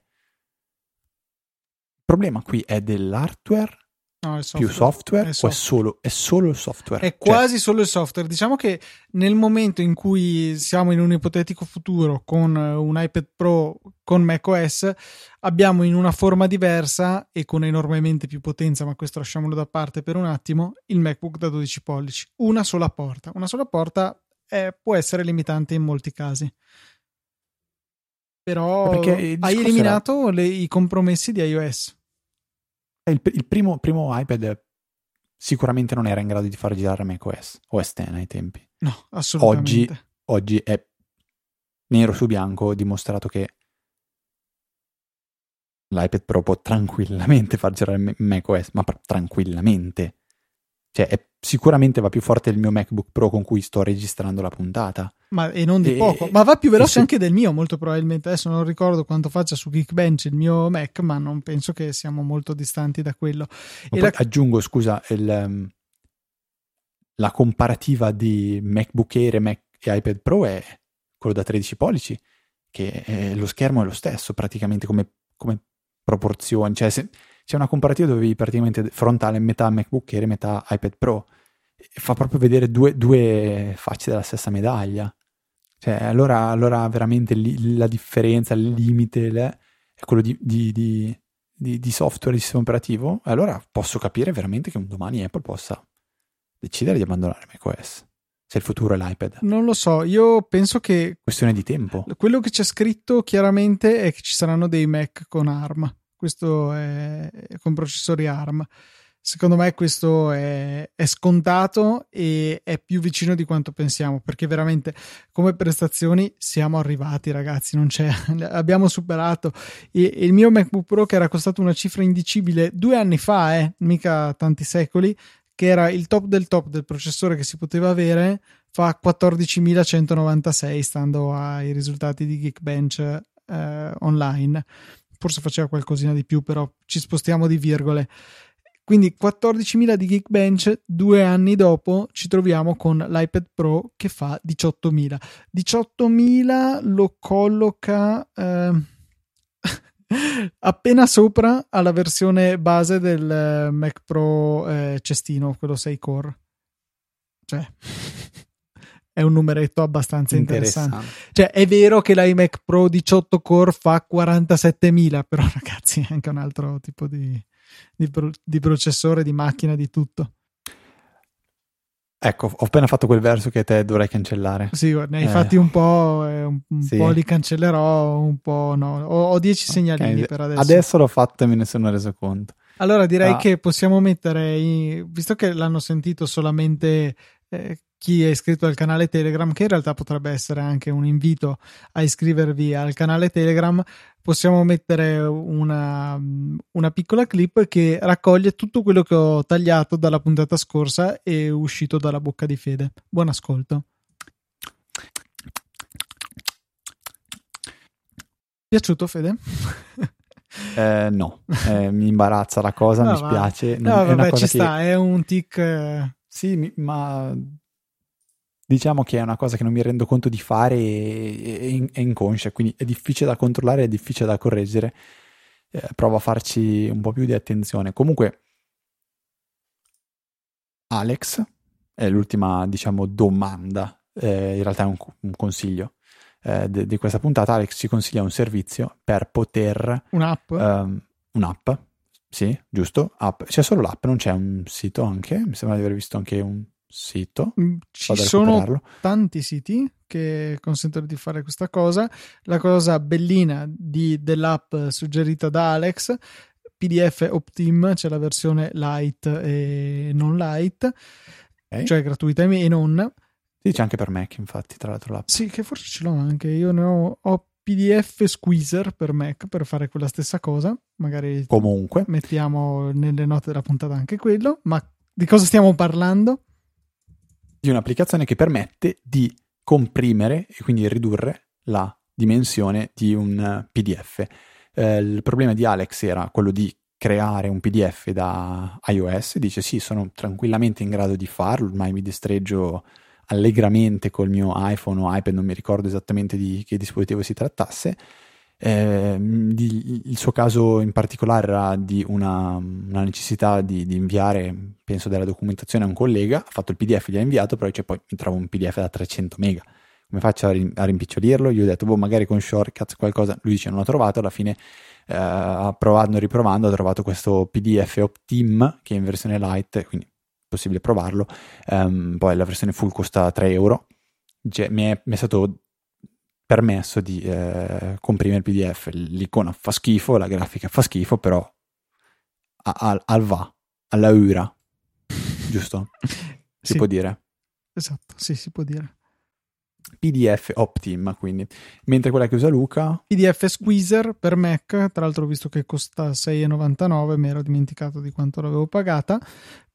problema qui è dell'hardware No, software. più software, è software. o è solo, è solo, il software? È cioè... quasi solo il software. Diciamo che nel momento in cui siamo in un ipotetico futuro con un iPad Pro con macOS, abbiamo in una forma diversa e con enormemente più potenza, ma questo lasciamolo da parte per un attimo, il MacBook da 12 pollici. Una sola porta. Una sola porta è, può essere limitante in molti casi. Però hai eliminato le, i compromessi di iOS il, il primo, primo, iPad sicuramente non era in grado di far girare macOS, OS X ai tempi. No, assolutamente. Oggi, oggi è nero su bianco dimostrato che l'iPad Pro può tranquillamente far girare macOS, ma tranquillamente. Cioè, è, sicuramente va più forte del mio MacBook Pro con cui sto registrando la puntata. Ma e non di e, poco. Ma va più veloce se... anche del mio, molto probabilmente. Adesso non ricordo quanto faccia su Geekbench il mio Mac, ma non penso che siamo molto distanti da quello. E la... aggiungo, scusa, il, um, la comparativa di MacBook Air e, Mac, e iPad Pro è quello da 13 pollici, che è, lo schermo è lo stesso praticamente come, come proporzioni. Cioè, se, c'è una comparativa dove avevi praticamente frontale metà MacBook Air e metà iPad Pro. E fa proprio vedere due, due facce della stessa medaglia. Cioè, allora, allora veramente li, la differenza, il limite le, è quello di, di, di, di, software, di sistema operativo. Allora posso capire veramente che un domani Apple possa decidere di abbandonare macOS. Se il futuro è l'iPad. Non lo so, io penso che... Questione di tempo. Quello che c'è scritto chiaramente è che ci saranno dei Mac con ARM questo è con processori ARM. Secondo me questo è, è, scontato e è più vicino di quanto pensiamo, perché veramente come prestazioni siamo arrivati, ragazzi, non c'è, (laughs) abbiamo superato. E, il mio MacBook Pro che era costato una cifra indicibile due anni fa, eh, mica tanti secoli, che era il top del top del processore che si poteva avere, fa 14.196 stando ai risultati di Geekbench eh, online forse faceva qualcosina di più, però ci spostiamo di virgole. Quindi 14.000 di Geekbench, due anni dopo ci troviamo con l'iPad Pro che fa 18.000. 18.000 lo colloca eh, (laughs) appena sopra alla versione base del Mac Pro eh, cestino, quello 6 core. Cioè (laughs) è un numeretto abbastanza interessante. interessante. Cioè, è vero che l'iMac Pro 18 core fa 47.000, però (laughs) ragazzi è anche un altro tipo di, di, di processore, di macchina, di tutto. Ecco, ho appena fatto quel verso che te dovrei cancellare. Sì, ne hai eh. fatti un po', eh, un, un sì. po' li cancellerò, un po' no. Ho 10 segnalini okay. per adesso. Adesso l'ho fatto e me ne sono reso conto. Allora direi ah. che possiamo mettere, in, visto che l'hanno sentito solamente eh, chi è iscritto al canale Telegram, che in realtà potrebbe essere anche un invito a iscrivervi al canale Telegram, possiamo mettere una, una piccola clip che raccoglie tutto quello che ho tagliato dalla puntata scorsa e uscito dalla bocca di Fede. Buon ascolto. Piaciuto Fede? (laughs) Eh, no, eh, mi imbarazza la cosa, no, mi spiace. No, vabbè, ci che... sta, è un tic. Eh. Sì, ma diciamo che è una cosa che non mi rendo conto di fare e è inconscia, quindi è difficile da controllare, è difficile da correggere. Eh, provo a farci un po' più di attenzione. Comunque, Alex è l'ultima, diciamo, domanda, eh, in realtà è un, un consiglio eh, di, di, questa puntata. Alex ci consiglia un servizio per poter... Un'app? Um, un'app, sì, giusto? App. C'è solo l'app, non c'è un sito anche? Mi sembra di aver visto anche un sito. Mm, ci sono tanti siti che consentono di fare questa cosa. La cosa bellina di, dell'app suggerita da Alex, PDF Optim, c'è la versione light e non light, okay. cioè gratuita e non. Sì, c'è anche per Mac, infatti, tra l'altro l'app. Sì, che forse ce l'ho anche. Io ne ho, ho PDF Squeezer per Mac per fare quella stessa cosa. Magari comunque mettiamo nelle note della puntata anche quello. Ma di cosa stiamo parlando? Di un'applicazione che permette di comprimere e quindi ridurre la dimensione di un PDF. Eh, il problema di Alex era quello di creare un PDF da iOS, dice sì, sono tranquillamente in grado di farlo, ormai mi distreggio allegramente col mio iPhone o iPad, non mi ricordo esattamente di che dispositivo si trattasse, eh, di, il suo caso in particolare era di una, una necessità di, di, inviare, penso, della documentazione a un collega, ha fatto il PDF, gli ha inviato, però dice poi mi trovo un PDF da 300 mega. Come faccio a, rim- a rimpicciolirlo? Gli ho detto, boh, magari con shortcuts qualcosa. Lui dice, non l'ho trovato. Alla fine, eh, provando e riprovando, ha trovato questo PDF Optim che è in versione light, quindi è possibile provarlo. Um, poi la versione full costa 3 euro. Cioè, mi, è, mi è stato permesso di eh, comprimere il PDF. L'icona fa schifo, la grafica fa schifo, però al, al va, alla ura, giusto? (laughs) Si sì. può dire. Esatto, sì, si può dire. PDF Optim, quindi. Mentre quella che usa Luca... PDF Squeezer per Mac, tra l'altro visto che costa 6,99, mi ero dimenticato di quanto l'avevo pagata,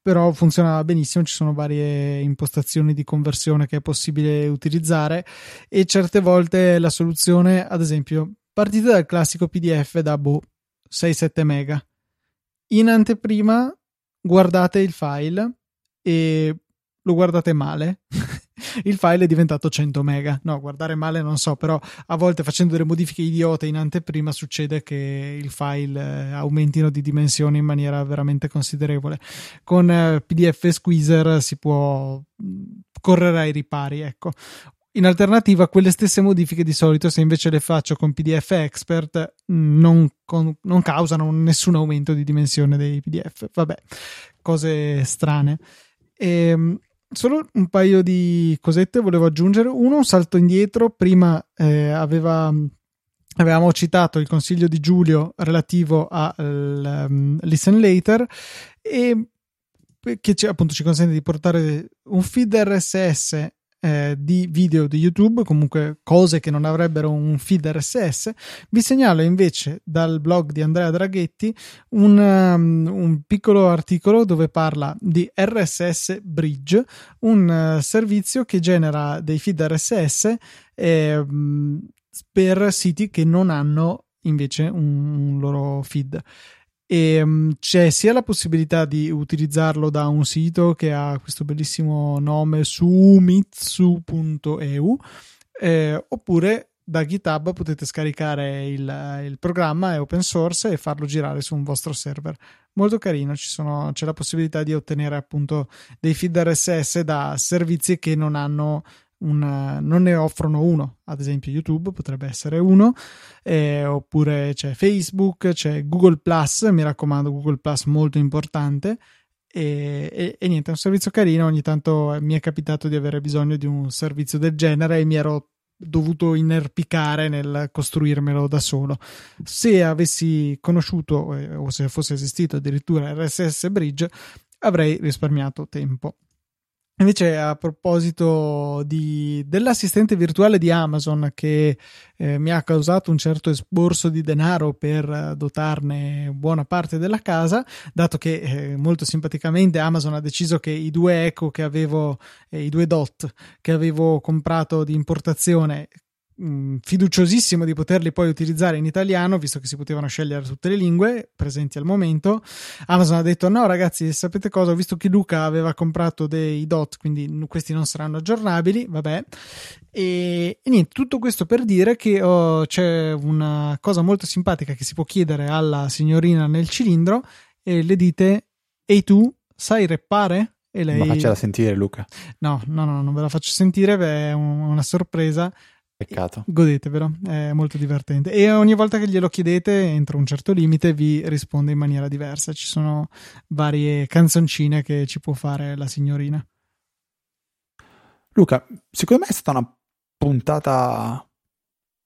però funziona benissimo, ci sono varie impostazioni di conversione che è possibile utilizzare e certe volte la soluzione, ad esempio, partite dal classico PDF da boh, 6-7 mega. In anteprima guardate il file e lo guardate male (laughs) il file è diventato 100 mega. No, guardare male non so, però a volte facendo delle modifiche idiote in anteprima succede che il file eh, aumentino di dimensione in maniera veramente considerevole. Con eh, PDF Squeezer si può mm, correre ai ripari, ecco. In alternativa, quelle stesse modifiche di solito, se invece le faccio con PDF Expert, mm, non, con, non causano nessun aumento di dimensione dei PDF. Vabbè, cose strane. E, ehm, solo un paio di cosette volevo aggiungere. Uno, un salto indietro. Prima eh, aveva, avevamo citato il consiglio di Giulio relativo al um, Listen Later e che ci, appunto ci consente di portare un feed RSS eh, di video di YouTube, comunque cose che non avrebbero un feed RSS, vi segnalo invece dal blog di Andrea Draghetti un, um, un piccolo articolo dove parla di RSS Bridge, un uh, servizio che genera dei feed RSS eh, per siti che non hanno invece un, un loro feed e um, c'è sia la possibilità di utilizzarlo da un sito che ha questo bellissimo nome sumitsu.eu eh, oppure da GitHub potete scaricare il, il, programma, è open source e farlo girare su un vostro server. Molto carino, sono, c'è la possibilità di ottenere appunto dei feed RSS da servizi che non hanno una, non ne offrono uno, ad esempio YouTube potrebbe essere uno, eh, oppure c'è Facebook, c'è Google Plus, mi raccomando, Google Plus molto importante. E, e, e, niente, è un servizio carino. Ogni tanto mi è capitato di avere bisogno di un servizio del genere e mi ero dovuto inerpicare nel costruirmelo da solo. Se avessi conosciuto eh, o se fosse esistito addirittura RSS Bridge, avrei risparmiato tempo. Invece, a proposito di, dell'assistente virtuale di Amazon che eh, mi ha causato un certo esborso di denaro per dotarne buona parte della casa, dato che eh, molto simpaticamente Amazon ha deciso che i due Echo che avevo, eh, i due DOT che avevo comprato di importazione Mm, fiduciosissimo di poterli poi utilizzare in italiano, visto che si potevano scegliere tutte le lingue presenti al momento. Amazon ha detto: No, ragazzi, sapete cosa? Ho visto che Luca aveva comprato dei DOT, quindi questi non saranno aggiornabili. Vabbè, e, e niente, tutto questo per dire che oh, c'è una cosa molto simpatica che si può chiedere alla signorina nel cilindro e le dite: Ehi tu, sai reppare? E lei... Ma faccela sentire, Luca. No, no, no, non ve la faccio sentire, è una sorpresa. Peccato. Godetevelo, è molto divertente. E ogni volta che glielo chiedete, entro un certo limite, vi risponde in maniera diversa. Ci sono varie canzoncine che ci può fare la signorina. Luca, secondo me è stata una puntata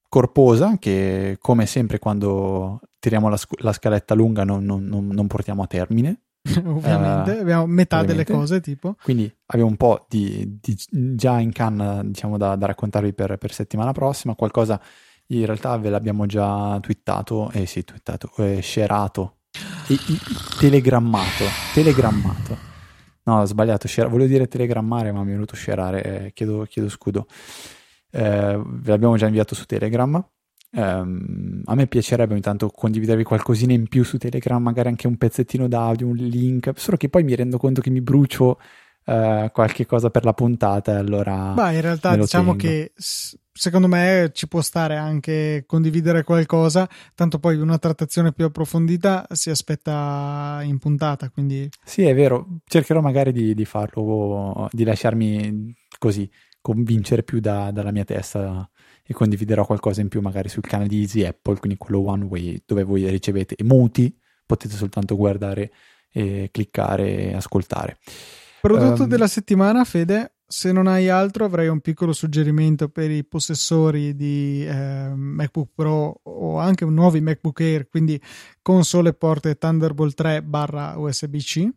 corposa che, come sempre, quando tiriamo la, sc- la scaletta lunga non, non, non, non portiamo a termine. (laughs) ovviamente, uh, abbiamo metà ovviamente. delle cose tipo. Quindi abbiamo un po' di, di già in canna diciamo, da, da raccontarvi per, per, settimana prossima, qualcosa in realtà ve l'abbiamo già twittato, eh sì, twittato, eh, shareato, e, e, telegrammato, telegrammato. No, ho sbagliato, share, volevo dire telegrammare ma mi è venuto scerare, eh, chiedo, chiedo, scudo. Eh, ve l'abbiamo già inviato su Telegram Um, a me piacerebbe ogni tanto condividervi qualcosina in più su Telegram, magari anche un pezzettino d'audio, un link, solo che poi mi rendo conto che mi brucio uh, qualche cosa per la puntata allora... Ma in realtà diciamo tengo. che secondo me ci può stare anche condividere qualcosa, tanto poi una trattazione più approfondita si aspetta in puntata, quindi... Sì, è vero, cercherò magari di, di farlo, di lasciarmi così convincere più da, dalla mia testa e condividerò qualcosa in più magari sul canale di Easy Apple, quindi quello One Way, dove voi ricevete emoti, potete soltanto guardare, e cliccare e ascoltare. Prodotto um, della settimana, Fede, se non hai altro avrei un piccolo suggerimento per i possessori di eh, MacBook Pro o anche nuovi MacBook Air, quindi console e porte Thunderbolt 3 barra USB-C.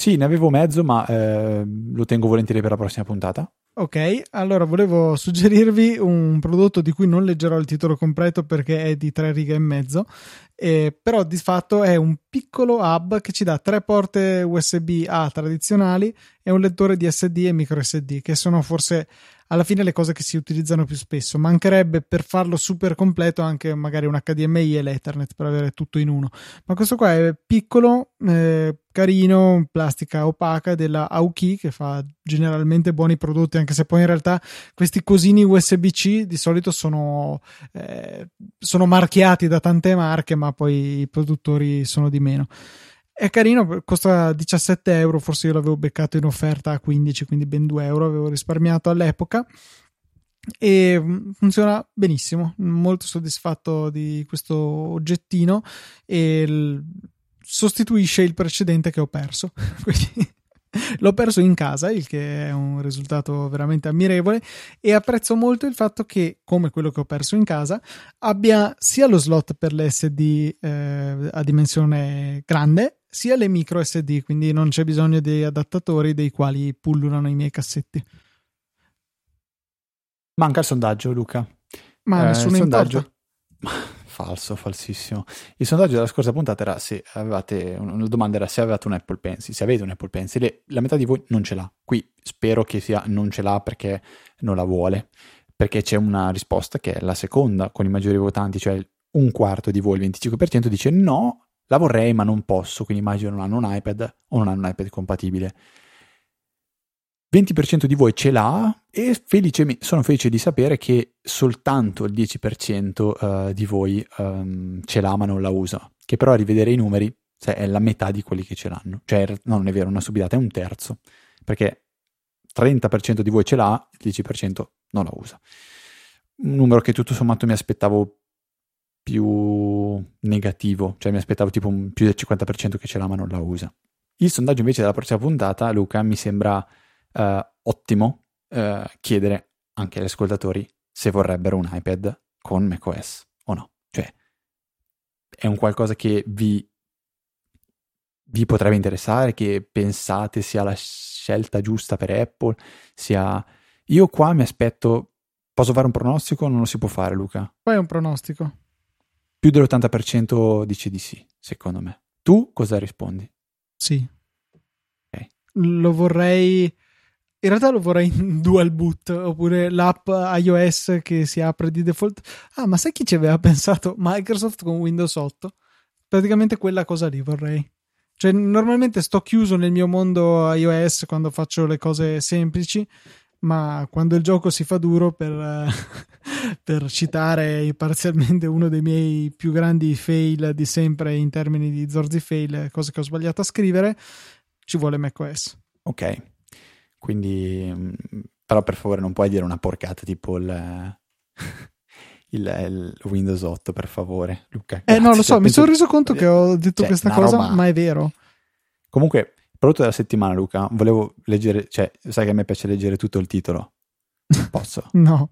Sì, ne avevo mezzo, ma eh, lo tengo volentieri per la prossima puntata. Ok, allora volevo suggerirvi un prodotto di cui non leggerò il titolo completo perché è di tre righe e mezzo, eh, però di fatto è un piccolo hub che ci dà tre porte USB A tradizionali e un lettore di SD e micro SD, che sono forse alla fine le cose che si utilizzano più spesso. Mancherebbe per farlo super completo anche magari un HDMI e l'Ethernet per avere tutto in uno. Ma questo qua è piccolo, eh, carino, plastica opaca della Aoki che fa generalmente buoni prodotti, anche se poi in realtà questi cosini USB-C di solito sono, eh, sono marchiati da tante marche, ma poi i produttori sono di meno. È carino, costa 17 euro, forse io l'avevo beccato in offerta a 15, quindi ben 2 euro avevo risparmiato all'epoca e mm, funziona benissimo, molto soddisfatto di questo oggettino e sostituisce il precedente che ho perso. (laughs) quindi L'ho perso in casa, il che è un risultato veramente ammirevole e apprezzo molto il fatto che, come quello che ho perso in casa, abbia sia lo slot per le SD eh, a dimensione grande, sia le micro SD, quindi non c'è bisogno di adattatori dei quali pullulano i miei cassetti. Manca il sondaggio, Luca. Ma eh, nessuno sondaggio (laughs) falso, falsissimo. Il sondaggio della scorsa puntata era se avevate, una domanda era se avevate un Apple Pencil, se avete un Apple Pencil la metà di voi non ce l'ha. Qui spero che sia non ce l'ha perché non la vuole, perché c'è una risposta che è la seconda con i maggiori votanti, cioè un quarto di voi, il 25% dice no, la vorrei ma non posso, quindi immagino non hanno un iPad o non hanno un iPad compatibile. 20% di voi ce l'ha e felice, sono felice di sapere che soltanto il 10% uh, di voi um, ce l'ha ma non la usa, che però a rivedere i numeri cioè, è la metà di quelli che ce l'hanno. Cioè, no, non è vero, una subidata è un terzo, perché 30% di voi ce l'ha, il 10% non la usa. Un numero che tutto sommato mi aspettavo più negativo, cioè mi aspettavo tipo più del 50% che ce l'ha ma non la usa. Il sondaggio invece della prossima puntata, Luca, mi sembra uh, ottimo uh, chiedere anche agli ascoltatori se vorrebbero un iPad con macOS o no. Cioè, è un qualcosa che vi vi potrebbe interessare, che pensate sia la scelta giusta per Apple, sia... Io qua mi aspetto... Posso fare un pronostico o non lo si può fare, Luca? Fai un pronostico. Più dell'80% dice di sì, secondo me. Tu cosa rispondi? Sì. Okay. Lo vorrei... In realtà lo vorrei in (laughs) dual boot oppure l'app iOS che si apre di default. Ah, ma sai chi ci aveva pensato? Microsoft con Windows 8? Praticamente quella cosa lì vorrei. Cioè, normalmente sto chiuso nel mio mondo iOS quando faccio le cose semplici, ma quando il gioco si fa duro, per, (laughs) per citare parzialmente uno dei miei più grandi fail di sempre in termini di zorzi fail, cose che ho sbagliato a scrivere, ci vuole macOS. Ok, quindi mm, però per favore non puoi dire una porcata tipo il, (laughs) il, il Windows 8 per favore Luca. Eh no lo so mi sono reso conto che ho detto cioè, questa cosa roba... ma è vero. Comunque prodotto della settimana Luca volevo leggere cioè sai che a me piace leggere tutto il titolo? (laughs) Posso? no.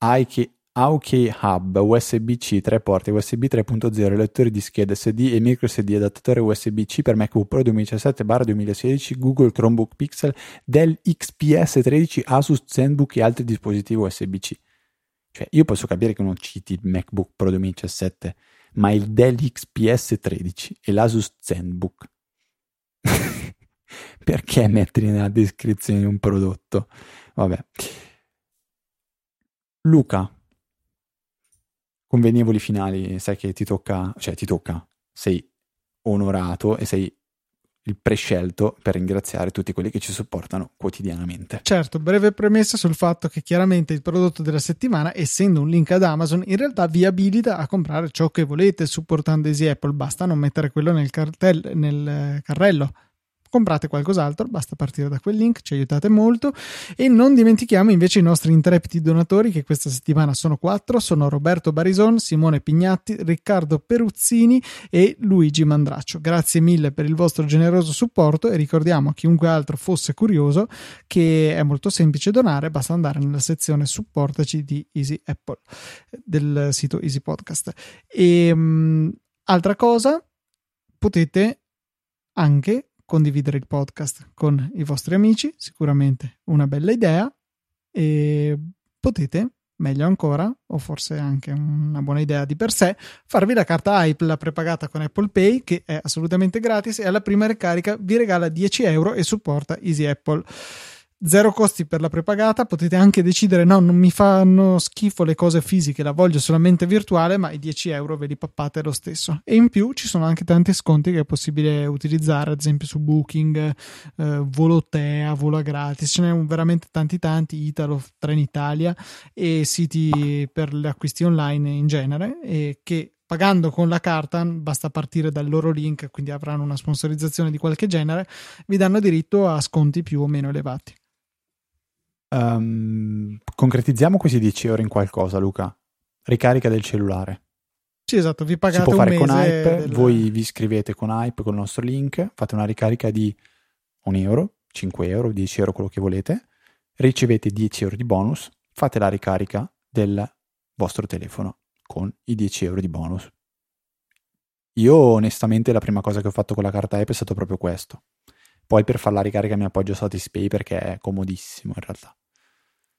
Ike, AUK Hub USB-C 3 porti USB 3.0 lettori di schede SD e micro SD adattatore USB-C per MacBook Pro 2017-2016 Google Chromebook Pixel Dell XPS 13 Asus ZenBook e altri dispositivi USB-C cioè, io posso capire che non citi il MacBook Pro 2017, ma il Dell XPS 13 e l'Asus ZenBook. (laughs) Perché metterli nella descrizione di un prodotto? Vabbè. Luca, convenevoli finali, sai che ti tocca, cioè ti tocca, sei onorato e sei il prescelto per ringraziare tutti quelli che ci supportano quotidianamente. Certo, breve premessa sul fatto che chiaramente il prodotto della settimana, essendo un link ad Amazon, in realtà vi abilita a comprare ciò che volete supportando Easy Apple, basta non mettere quello nel, cartel, nel carrello comprate qualcos'altro, basta partire da quel link, ci aiutate molto e non dimentichiamo invece i nostri intrepidi donatori che questa settimana sono quattro, sono Roberto Barison, Simone Pignatti, Riccardo Peruzzini e Luigi Mandraccio. Grazie mille per il vostro generoso supporto e ricordiamo a chiunque altro fosse curioso che è molto semplice donare, basta andare nella sezione supportaci di Easy Apple del sito Easy Podcast. E um, altra cosa, potete anche condividere il podcast con i vostri amici, sicuramente una bella idea e potete meglio ancora, o forse anche una buona idea di per sé, farvi la carta Hype, la prepagata con Apple Pay, che è assolutamente gratis e alla prima ricarica vi regala 10 euro e supporta Easy Apple zero costi per la prepagata, potete anche decidere no, non mi fanno schifo le cose fisiche, la voglio solamente virtuale, ma i 10 euro ve li pappate lo stesso. E in più ci sono anche tanti sconti che è possibile utilizzare, ad esempio su Booking, eh, Volotea, Vola gratis, ce n'è veramente tanti tanti, Italo, Trenitalia e siti per gli acquisti online in genere e che pagando con la carta, basta partire dal loro link, quindi avranno una sponsorizzazione di qualche genere, vi danno diritto a sconti più o meno elevati. Um, concretizziamo questi 10 euro in qualcosa, Luca. Ricarica del cellulare. Sì, esatto, vi pagate si può fare con Hype, del... voi vi iscrivete con Hype con il nostro link, fate una ricarica di un euro, 5 euro, 10 euro, quello che volete, ricevete 10 euro di bonus, fate la ricarica del vostro telefono con i 10 euro di bonus. Io onestamente la prima cosa che ho fatto con la carta Hype è stato proprio questo. Poi per fare la ricarica mi appoggio a Satispay perché è comodissimo in realtà.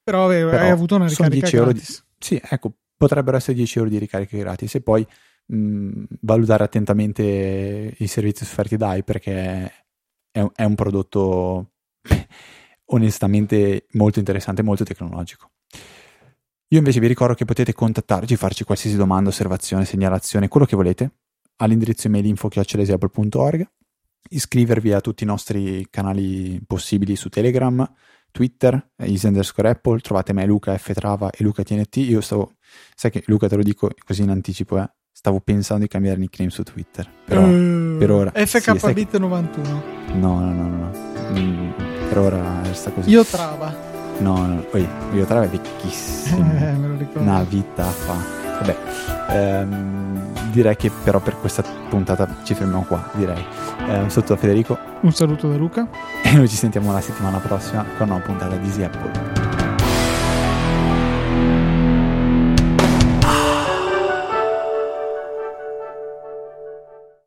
Però, Però hai avuto una ricarica gratis. Di, sì, ecco, potrebbero essere 10 euro di ricarica gratis e poi mh, valutare attentamente i servizi offerti dai perché è, è un prodotto (laughs) onestamente molto interessante, molto tecnologico. Io invece vi ricordo che potete contattarci, farci qualsiasi domanda, osservazione, segnalazione, quello che volete all'indirizzo email info.chiocciolesiapple.org iscrivervi a tutti i nostri canali possibili su Telegram, Twitter, easy underscore Apple, trovate me Luca F Trava e Luca TNT. Io stavo, sai che Luca te lo dico così in anticipo, eh? stavo pensando di cambiare nickname su Twitter, però uh, per ora... FKBit91. Sì, no, no, no, no, mm, per ora resta così. Io Trava. No, no, poi io Trava è vecchissimo. (laughs) Eh, me lo ricordo. Una vita fa. Vabbè, ehm, direi che però per questa puntata ci fermiamo qua, direi. Eh, un saluto da Federico. Un saluto da Luca. E noi ci sentiamo la settimana prossima con una puntata di Easy Apple.